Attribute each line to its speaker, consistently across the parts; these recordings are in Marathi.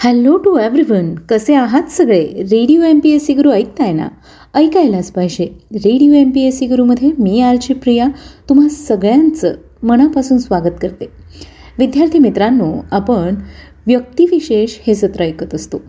Speaker 1: हॅलो टू एव्हरीवन कसे आहात सगळे? Radio M P S C Guru ऐकताय ना? ऐकायलाच पाहिजे. Radio M P S C गुरुमध्ये मी आलची प्रिया. तुम्हा सगळ्यांचं मनापासून स्वागत करते. विद्यार्थी मित्रांनो आपण व्यक्तिविशेष हे सत्र ऐकत असतो.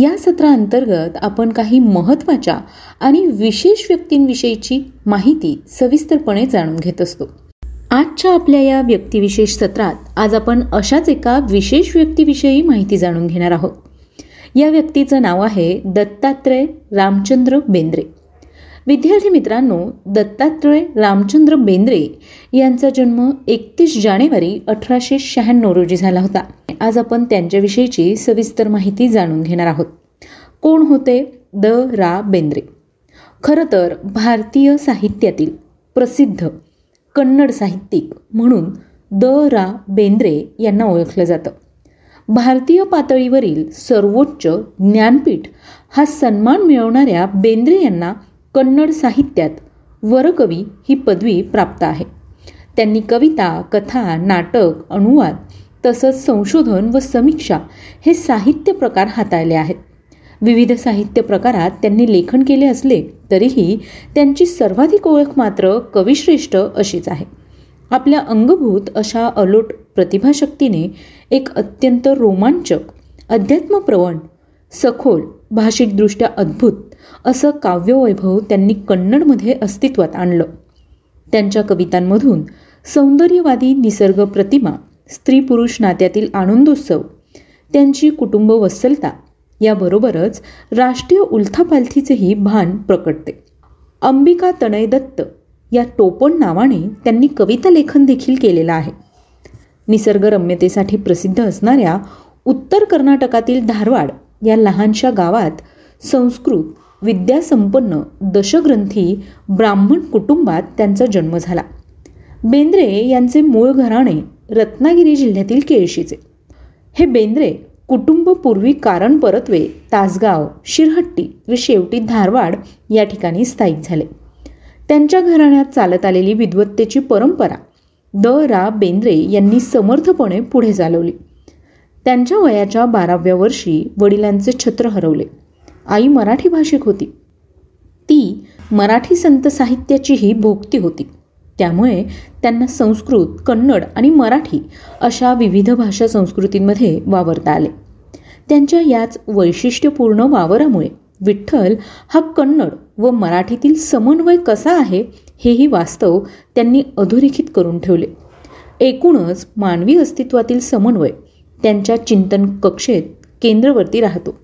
Speaker 1: या सत्राअंतर्गत आपण काही महत्त्वाच्या आणि विशेष व्यक्तींविषयीची माहिती सविस्तरपणे जाणून घेत असतो. आजच्या आपल्या या व्यक्तिविशेष सत्रात आज आपण अशाच एका विशेष व्यक्तीविषयी माहिती जाणून घेणार आहोत. या व्यक्तीचं नाव आहे दत्तात्रय रामचंद्र बेंद्रे. विद्यार्थी मित्रांनो दत्तात्रय रामचंद्र बेंद्रे यांचा जन्म एकतीस जानेवारी अठराशे शहाण्णव रोजी झाला होता. आज आपण त्यांच्याविषयीची सविस्तर माहिती जाणून घेणार आहोत. कोण होते द. रा. बेंद्रे? खरं तर भारतीय साहित्यातील प्रसिद्ध कन्नड साहित्यिक म्हणून द. रा. बेंद्रे यांना ओळखलं जातं. भारतीय पातळीवरील सर्वोच्च ज्ञानपीठ हा सन्मान मिळवणाऱ्या बेंद्रे यांना कन्नड साहित्यात वरकवी ही पदवी प्राप्त आहे. त्यांनी कविता कथा नाटक अनुवाद तसंच संशोधन व समीक्षा हे साहित्य प्रकार हाताळले आहेत. विविध साहित्य प्रकारात त्यांनी लेखन केले असले तरीही त्यांची सर्वाधिक ओळख मात्र कविश्रेष्ठ अशीच आहे. आपल्या अंगभूत अशा अलोट प्रतिभाशक्तीने एक अत्यंत रोमांचक अध्यात्मप्रवण सखोल भाषिकदृष्ट्या अद्भुत असं काव्यवैभव त्यांनी कन्नडमध्ये अस्तित्वात आणलं. त्यांच्या कवितांमधून सौंदर्यवादी निसर्ग प्रतिमा स्त्री पुरुष नात्यातील आनंदोत्सव त्यांची कुटुंब वत्सलता याबरोबरच राष्ट्रीय उलथापालथीचेही भान प्रकटते. अंबिका तनय दत्त या टोपण नावाने त्यांनी कविता लेखन देखील केलेलं आहे. निसर्गरम्यतेसाठी प्रसिद्ध असणाऱ्या उत्तर कर्नाटकातील धारवाड या लहानशा गावात संस्कृत विद्यासंपन्न दशग्रंथी ब्राह्मण कुटुंबात त्यांचा जन्म झाला. बेंद्रे यांचे मूळ घराणे रत्नागिरी जिल्ह्यातील केळशीचे. हे बेंद्रे कुटुंब पूर्वी कारण परतवे तासगाव शिरहट्टी व शेवटी धारवाड या ठिकाणी स्थायिक झाले. त्यांच्या घराण्यात चालत आलेली विद्वत्तेची परंपरा द. रा. बेंद्रे यांनी समर्थपणे पुढे चालवली. त्यांच्या वयाच्या बाराव्या वर्षी वडिलांचे छत्र हरवले. आई मराठी भाषिक होती. ती मराठी संत साहित्याचीही भोगती होती. त्यामुळे त्यांना संस्कृत कन्नड आणि मराठी अशा विविध भाषा संस्कृतींमध्ये वावरता आले. त्यांच्या याच वैशिष्ट्यपूर्ण वावरामुळे विठ्ठल हा कन्नड व मराठीतील समन्वय कसा आहे हेही वास्तव त्यांनी अधोरेखित करून ठेवले. एकूणच मानवी अस्तित्वातील समन्वय त्यांच्या चिंतन कक्षेत केंद्रवर्ती राहतो.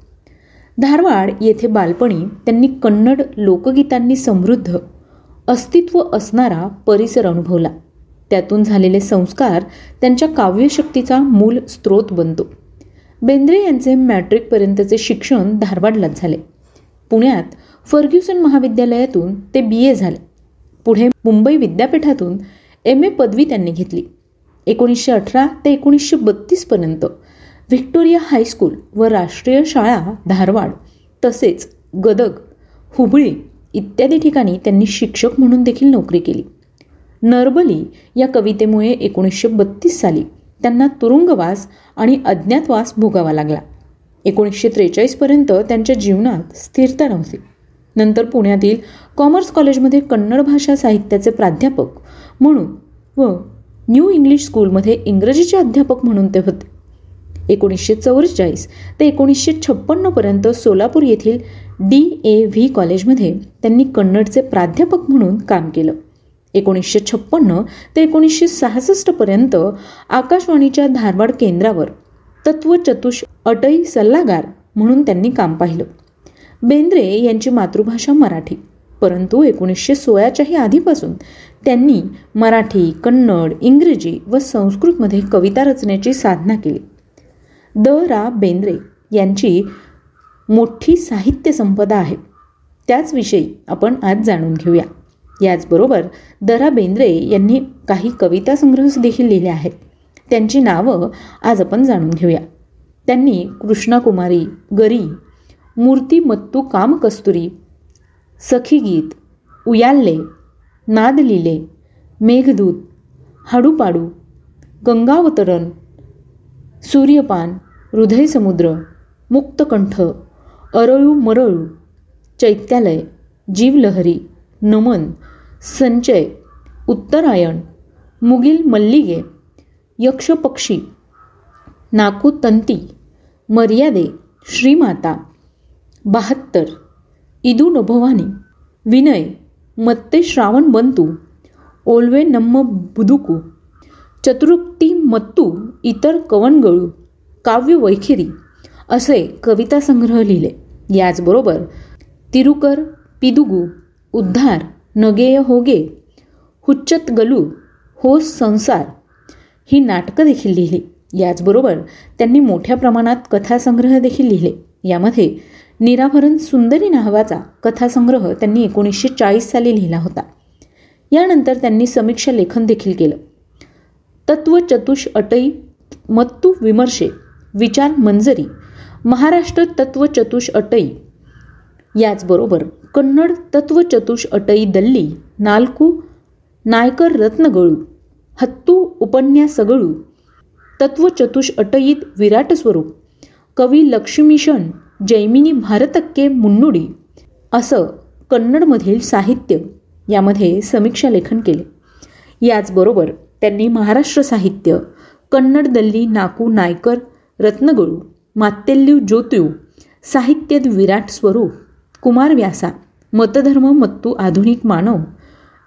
Speaker 1: धारवाड येथे बालपणी त्यांनी कन्नड लोकगीतांनी समृद्ध अस्तित्व असणारा परिसर अनुभवला. त्यातून झालेले संस्कार त्यांच्या काव्यशक्तीचा मूल स्रोत बनतो. बेंद्रे यांचे मॅट्रिकपर्यंतचे शिक्षण धारवाडलाच झाले. पुण्यात फर्ग्युसन महाविद्यालयातून ते बी ए झाले. पुढे मुंबई विद्यापीठातून एम ए पदवी त्यांनी घेतली. एकोणीसशे अठरा ते एकोणीसशे बत्तीसपर्यंत व्हिक्टोरिया हायस्कूल व राष्ट्रीय शाळा धारवाड तसेच गदग हुबळी इत्यादी ठिकाणी त्यांनी शिक्षक म्हणून देखील नोकरी केली. नरबली या कवितेमुळे एकोणीसशे बत्तीस साली त्यांना तुरुंगवास आणि अज्ञातवास भोगावा लागला. एकोणीसशे त्रेचाळीसपर्यंत त्यांच्या जीवनात स्थिरता नव्हती. नंतर पुण्यातील कॉमर्स कॉलेजमध्ये कन्नड भाषा साहित्याचे प्राध्यापक म्हणून व न्यू इंग्लिश स्कूलमध्ये इंग्रजीचे अध्यापक म्हणून ते होते. एकोणीसशे चौवेचाळीस ते एकोणीसशे छप्पन्नपर्यंत सोलापूर येथील डी ए व्ही कॉलेजमध्ये त्यांनी कन्नडचे प्राध्यापक म्हणून काम केलं. एकोणीसशे छप्पन्न ते एकोणीसशे सहासष्टपर्यंत आकाशवाणीच्या धारवाड केंद्रावर तत्वचतुष अटई सल्लागार म्हणून त्यांनी काम पाहिलं. बेंद्रे यांची मातृभाषा मराठी परंतु एकोणीसशे सोळाच्याही आधीपासून त्यांनी मराठी कन्नड इंग्रजी व संस्कृतमध्ये कविता रचण्याची साधना केली. द. रा. बेंद्रे यांची मोठी साहित्य संपदा आहे. त्याचविषयी आपण आज जाणून घेऊया. याचबरोबर दरा बेंद्रे यांनी काही कविता संग्रह देखील लिहिले आहेत. त्यांची नावं आज आपण जाणून घेऊया. त्यांनी कृष्णाकुमारी गरी मूर्ती मत्तू काम कस्तुरी सखीगीत उयाल्ले नाद लिले मेघदूत हाडूपाडू गंगावतरण सूर्यपान हृदयसमुद्र मुक्तकंठ अरळू मरळू चैत्यालय जीवलहरी नमन संचय उत्तरायण मुगिल मल्लिगे यक्षपक्षी नाकुतंती मर्यादे श्रीमाता बहात्तर इदू नभवानी विनय मत्ते श्रावण बंतू ओल्वे नम्म बुदुकू चतुरुक्ती मत्तू इतर कवनगळू काव्य वैखिरी असे कविता संग्रह लिहिले. याचबरोबर तिरुकर पिदुगू उद्धार नगेय होगे हुच्चत गलू हो संसार ही नाटकं देखील लिहिली. याचबरोबर त्यांनी मोठ्या प्रमाणात कथासंग्रह देखील लिहिले. यामध्ये निराभरण सुंदरी नावाचा कथासंग्रह त्यांनी एकोणीसशे चाळीस साली लिहिला होता. यानंतर त्यांनी समीक्षा लेखन देखील केलं. तत्व चतुष अटई मत्तू विमर्शे विचार मंजरी महाराष्ट्र तत्व चतुष अटई. याचबरोबर कन्नड तत्व चतुष अटई दल्ली नाल्कू नायकर रत्नगळू हत्तू उपन्यासगळू तत्व चतुष अटईत विराट स्वरूप कवी लक्ष्मीशन जैमिनी भारतक्के मुन्नुडी असं कन्नडमधील साहित्य यामध्ये समीक्षा लेखन केले. याचबरोबर त्यांनी महाराष्ट्र साहित्य कन्नड दल्ली नाकू नायकर रत्नगुळू मात्तेल्यू ज्योत्यू साहित्यात विराट स्वरूप कुमार व्यासा मतधर्म मत्तू आधुनिक मानव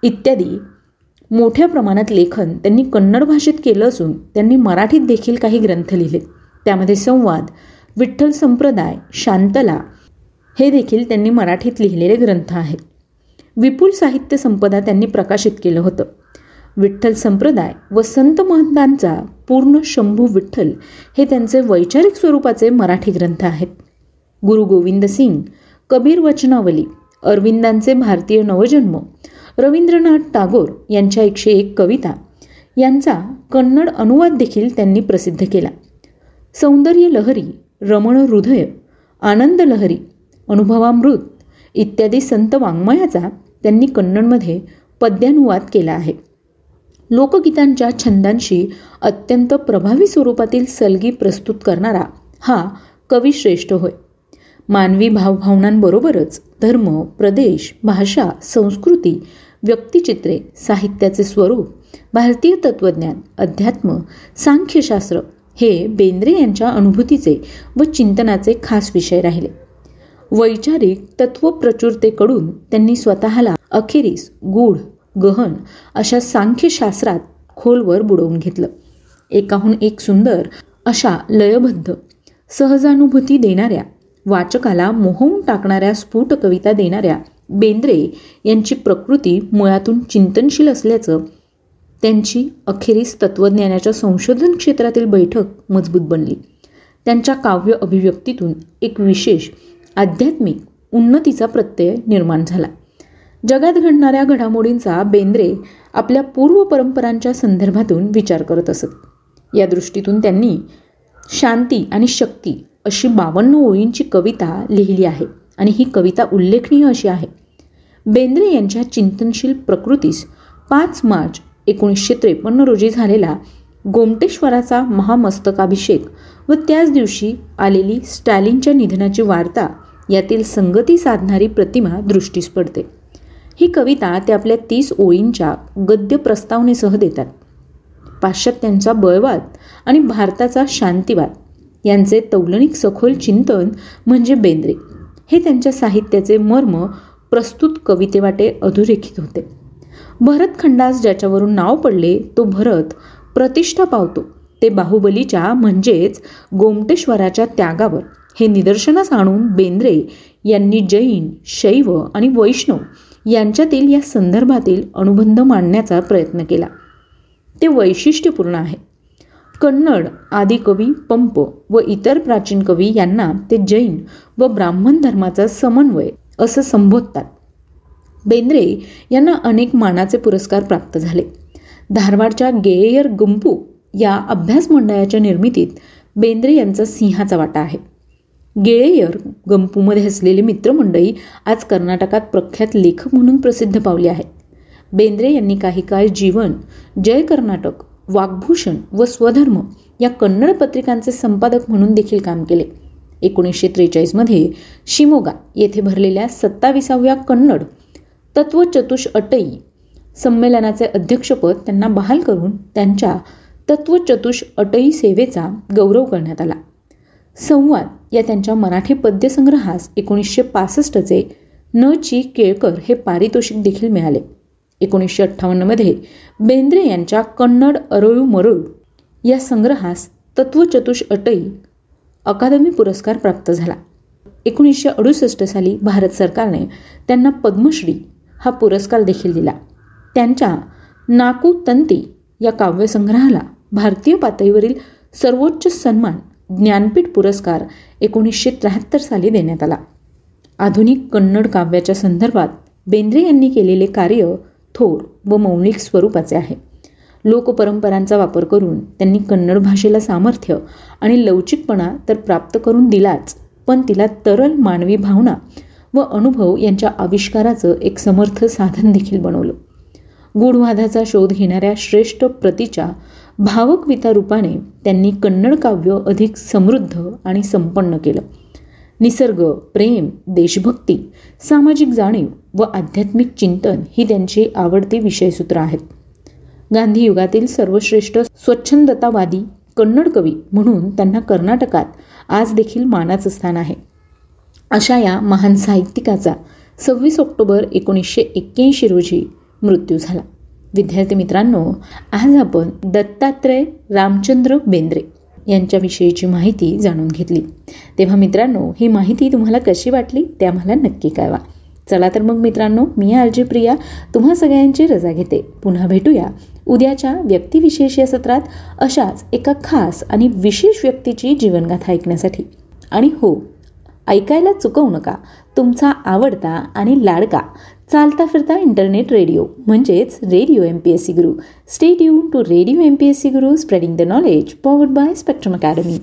Speaker 1: इत्यादी मोठ्या प्रमाणात लेखन त्यांनी कन्नड भाषेत केलं असून त्यांनी मराठीत देखील काही ग्रंथ लिहिले. त्यामध्ये संवाद विठ्ठल संप्रदाय शांतला हे देखील त्यांनी मराठीत लिहिलेले ग्रंथ आहेत. विपुल साहित्य संपदा त्यांनी प्रकाशित केलं होतं. विठ्ठल संप्रदाय व संत महंतांचा पूर्ण शंभू विठ्ठल हे त्यांचे वैचारिक स्वरूपाचे मराठी ग्रंथ आहेत. गुरु गोविंद सिंग कबीर वचनावली अरविंदांचे भारतीय नवजन्म रवींद्रनाथ टागोर यांच्या एकशे एक कविता यांचा कन्नड अनुवाद देखील त्यांनी प्रसिद्ध केला. सौंदर्य लहरी रमण हृदय आनंद लहरी अनुभवामृत इत्यादी संत वाङ्मयाचा त्यांनी कन्नडमध्ये पद्यानुवाद केला आहे. लोकगीतांच्या छंदांशी अत्यंत प्रभावी स्वरूपातील सलगी प्रस्तुत करणारा हा कवी श्रेष्ठ होय. मानवी भावभावनांबरोबरच धर्म प्रदेश भाषा संस्कृती व्यक्तिचित्रे साहित्याचे स्वरूप भारतीय तत्त्वज्ञान अध्यात्म सांख्यशास्त्र हे बेंद्रे यांच्या अनुभूतीचे व चिंतनाचे खास विषय राहिले. वैचारिक तत्वप्रचुरतेकडून त्यांनी स्वतःला अखेरीस गूढ गहन अशा सांख्यशास्त्रात खोलवर बुडवून घेतलं. एकाहून एक सुंदर अशा लयबद्ध सहजानुभूती देणाऱ्या वाचकाला मोहवून टाकणाऱ्या स्फुट कविता देणाऱ्या बेंद्रे यांची प्रकृती मुळातून चिंतनशील असल्याचं त्यांची अखेरीस तत्त्वज्ञानाच्या संशोधन क्षेत्रातील बैठक मजबूत बनली. त्यांच्या काव्य अभिव्यक्तीतून एक विशेष आध्यात्मिक उन्नतीचा प्रत्यय निर्माण झाला. जगात घडणाऱ्या घडामोडींचा बेंद्रे आपल्या पूर्व परंपरांच्या संदर्भातून विचार करत असत. या दृष्टीतून त्यांनी शांती आणि शक्ती अशी बावन्न ओळींची कविता लिहिली आहे आणि ही कविता उल्लेखनीय अशी आहे. बेंद्रे यांच्या चिंतनशील प्रकृतीस पाच मार्च एकोणीसशे त्रेपन्न रोजी झालेला गोमटेश्वराचा महामस्तकाभिषेक व त्याच दिवशी आलेली स्टॅलिनच्या निधनाची वार्ता यातील संगती साधणारी प्रतिमा दृष्टीस पडते. ही कविता ते आपल्या तीस ओळींच्या गद्य प्रस्तावनेसह देतात. पाश्चात्यांचा बळवाद आणि भारताचा शांतिवाद. यांचे तौलनिक सखोल चिंतन म्हणजे बेंद्रे. हे त्यांच्या साहित्याचे मर्म प्रस्तुत कवितेवाटे अधोरेखित होते. भरतखंडास ज्याच्यावरून नाव पडले तो भरत प्रतिष्ठा पावतो. ते बाहुबलीच्या म्हणजेच गोमटेश्वराच्या त्यागावर. हे निदर्शनास आणून बेंद्रे यांनी जैन शैव आणि वैष्णव यांच्यातील या संदर्भातील अनुबंध मांडण्याचा प्रयत्न केला. ते वैशिष्ट्यपूर्ण आहे. कन्नड आदी कवी पंप व इतर प्राचीन कवी यांना ते जैन व ब्राह्मण धर्माचा समन्वय असं संबोधतात. बेंद्रे यांना अनेक मानाचे पुरस्कार प्राप्त झाले. धारवाडच्या गेयर गुंपू या अभ्यास मंडळाच्या निर्मितीत बेंद्रे यांचा सिंहाचा वाटा आहे. गेळेयर गंपूमध्ये असलेली मित्रमंडळी आज कर्नाटकात प्रख्यात लेखक म्हणून प्रसिद्ध पावले आहेत. बेंद्रे यांनी काही काळ जीवन जय कर्नाटक वाग्भूषण व स्वधर्म या कन्नड पत्रिकांचे संपादक म्हणून देखील काम केले. एकोणीसशे त्रेचाळीसमध्ये शिमोगा येथे भरलेल्या सत्ताविसाव्या कन्नड तत्वचतुष अटई संमेलनाचे अध्यक्षपद त्यांना बहाल करून त्यांच्या तत्वचतुष अटई सेवेचा गौरव करण्यात आला. संवाद या त्यांच्या मराठी पद्यसंग्रहास एकोणीसशे पासष्टचे न ची केळकर हे पारितोषिक देखील मिळाले. एकोणीसशे अठ्ठावन्नमध्ये बेंद्रे यांच्या कन्नड अरळू मरळू या संग्रहास तत्वचतुष अटई अकादमी पुरस्कार प्राप्त झाला. एकोणीसशे अडुसष्ट साली भारत सरकारने त्यांना पद्मश्री हा पुरस्कार देखील दिला. त्यांच्या नाकू तंती या काव्यसंग्रहाला भारतीय पातळीवरील सर्वोच्च सन्मान ज्ञानपीठ पुरस्कार एकोणीसशे त्र्याहत्तर साली देण्यात आला. आधुनिक कन्नड काव्याच्या संदर्भात बेंद्रे यांनी केलेले कार्य थोर व मौलिक स्वरूपाचे आहे. लोकपरंपरांचा वापर करून त्यांनी कन्नड भाषेला सामर्थ्य आणि लवचिकपणा तर प्राप्त करून दिलाच पण तिला तरल मानवी भावना व अनुभव यांच्या आविष्काराचं एक समर्थ साधन देखील बनवलं. गूढवादाचा शोध घेणाऱ्या श्रेष्ठ प्रतीच्या भावकविता रूपाने त्यांनी कन्नड काव्य अधिक समृद्ध आणि संपन्न केलं. निसर्ग प्रेम देशभक्ती सामाजिक जाणीव व आध्यात्मिक चिंतन ही त्यांची आवडती विषयसूत्र आहेत. गांधी युगातील सर्वश्रेष्ठ स्वच्छंदतावादी कन्नड कवी म्हणून त्यांना कर्नाटकात आज देखील मानाचं स्थान आहे. अशा या महान साहित्यिकाचा सव्वीस ऑक्टोबर एकोणीसशे एक्क्याऐंशी रोजी मृत्यू झाला. विद्यार्थी मित्रांनो आज आपण दत्तात्रय रामचंद्र बेंद्रे यांच्याविषयीची माहिती जाणून घेतली. तेव्हा मित्रांनो ही माहिती तुम्हाला कशी वाटली ते आम्हाला नक्की कळवा. चला तर मग मित्रांनो मी आरजी प्रिया तुम्हा सगळ्यांची रजा घेते. पुन्हा भेटूया. उद्याच्या व्यक्तिविशेष या सत्रात अशाच एका खास आणि विशेष व्यक्तीची जीवनगाथा ऐकण्यासाठी. आणि हो ऐकायला चुकवू नका. तुमचा आवडता आणि लाडका चालता फिरता इंटरनेट रेडिओ म्हणजेच radio M P S C Guru stay tuned to radio M P S C Guru spreading the knowledge powered by Spectrum Academy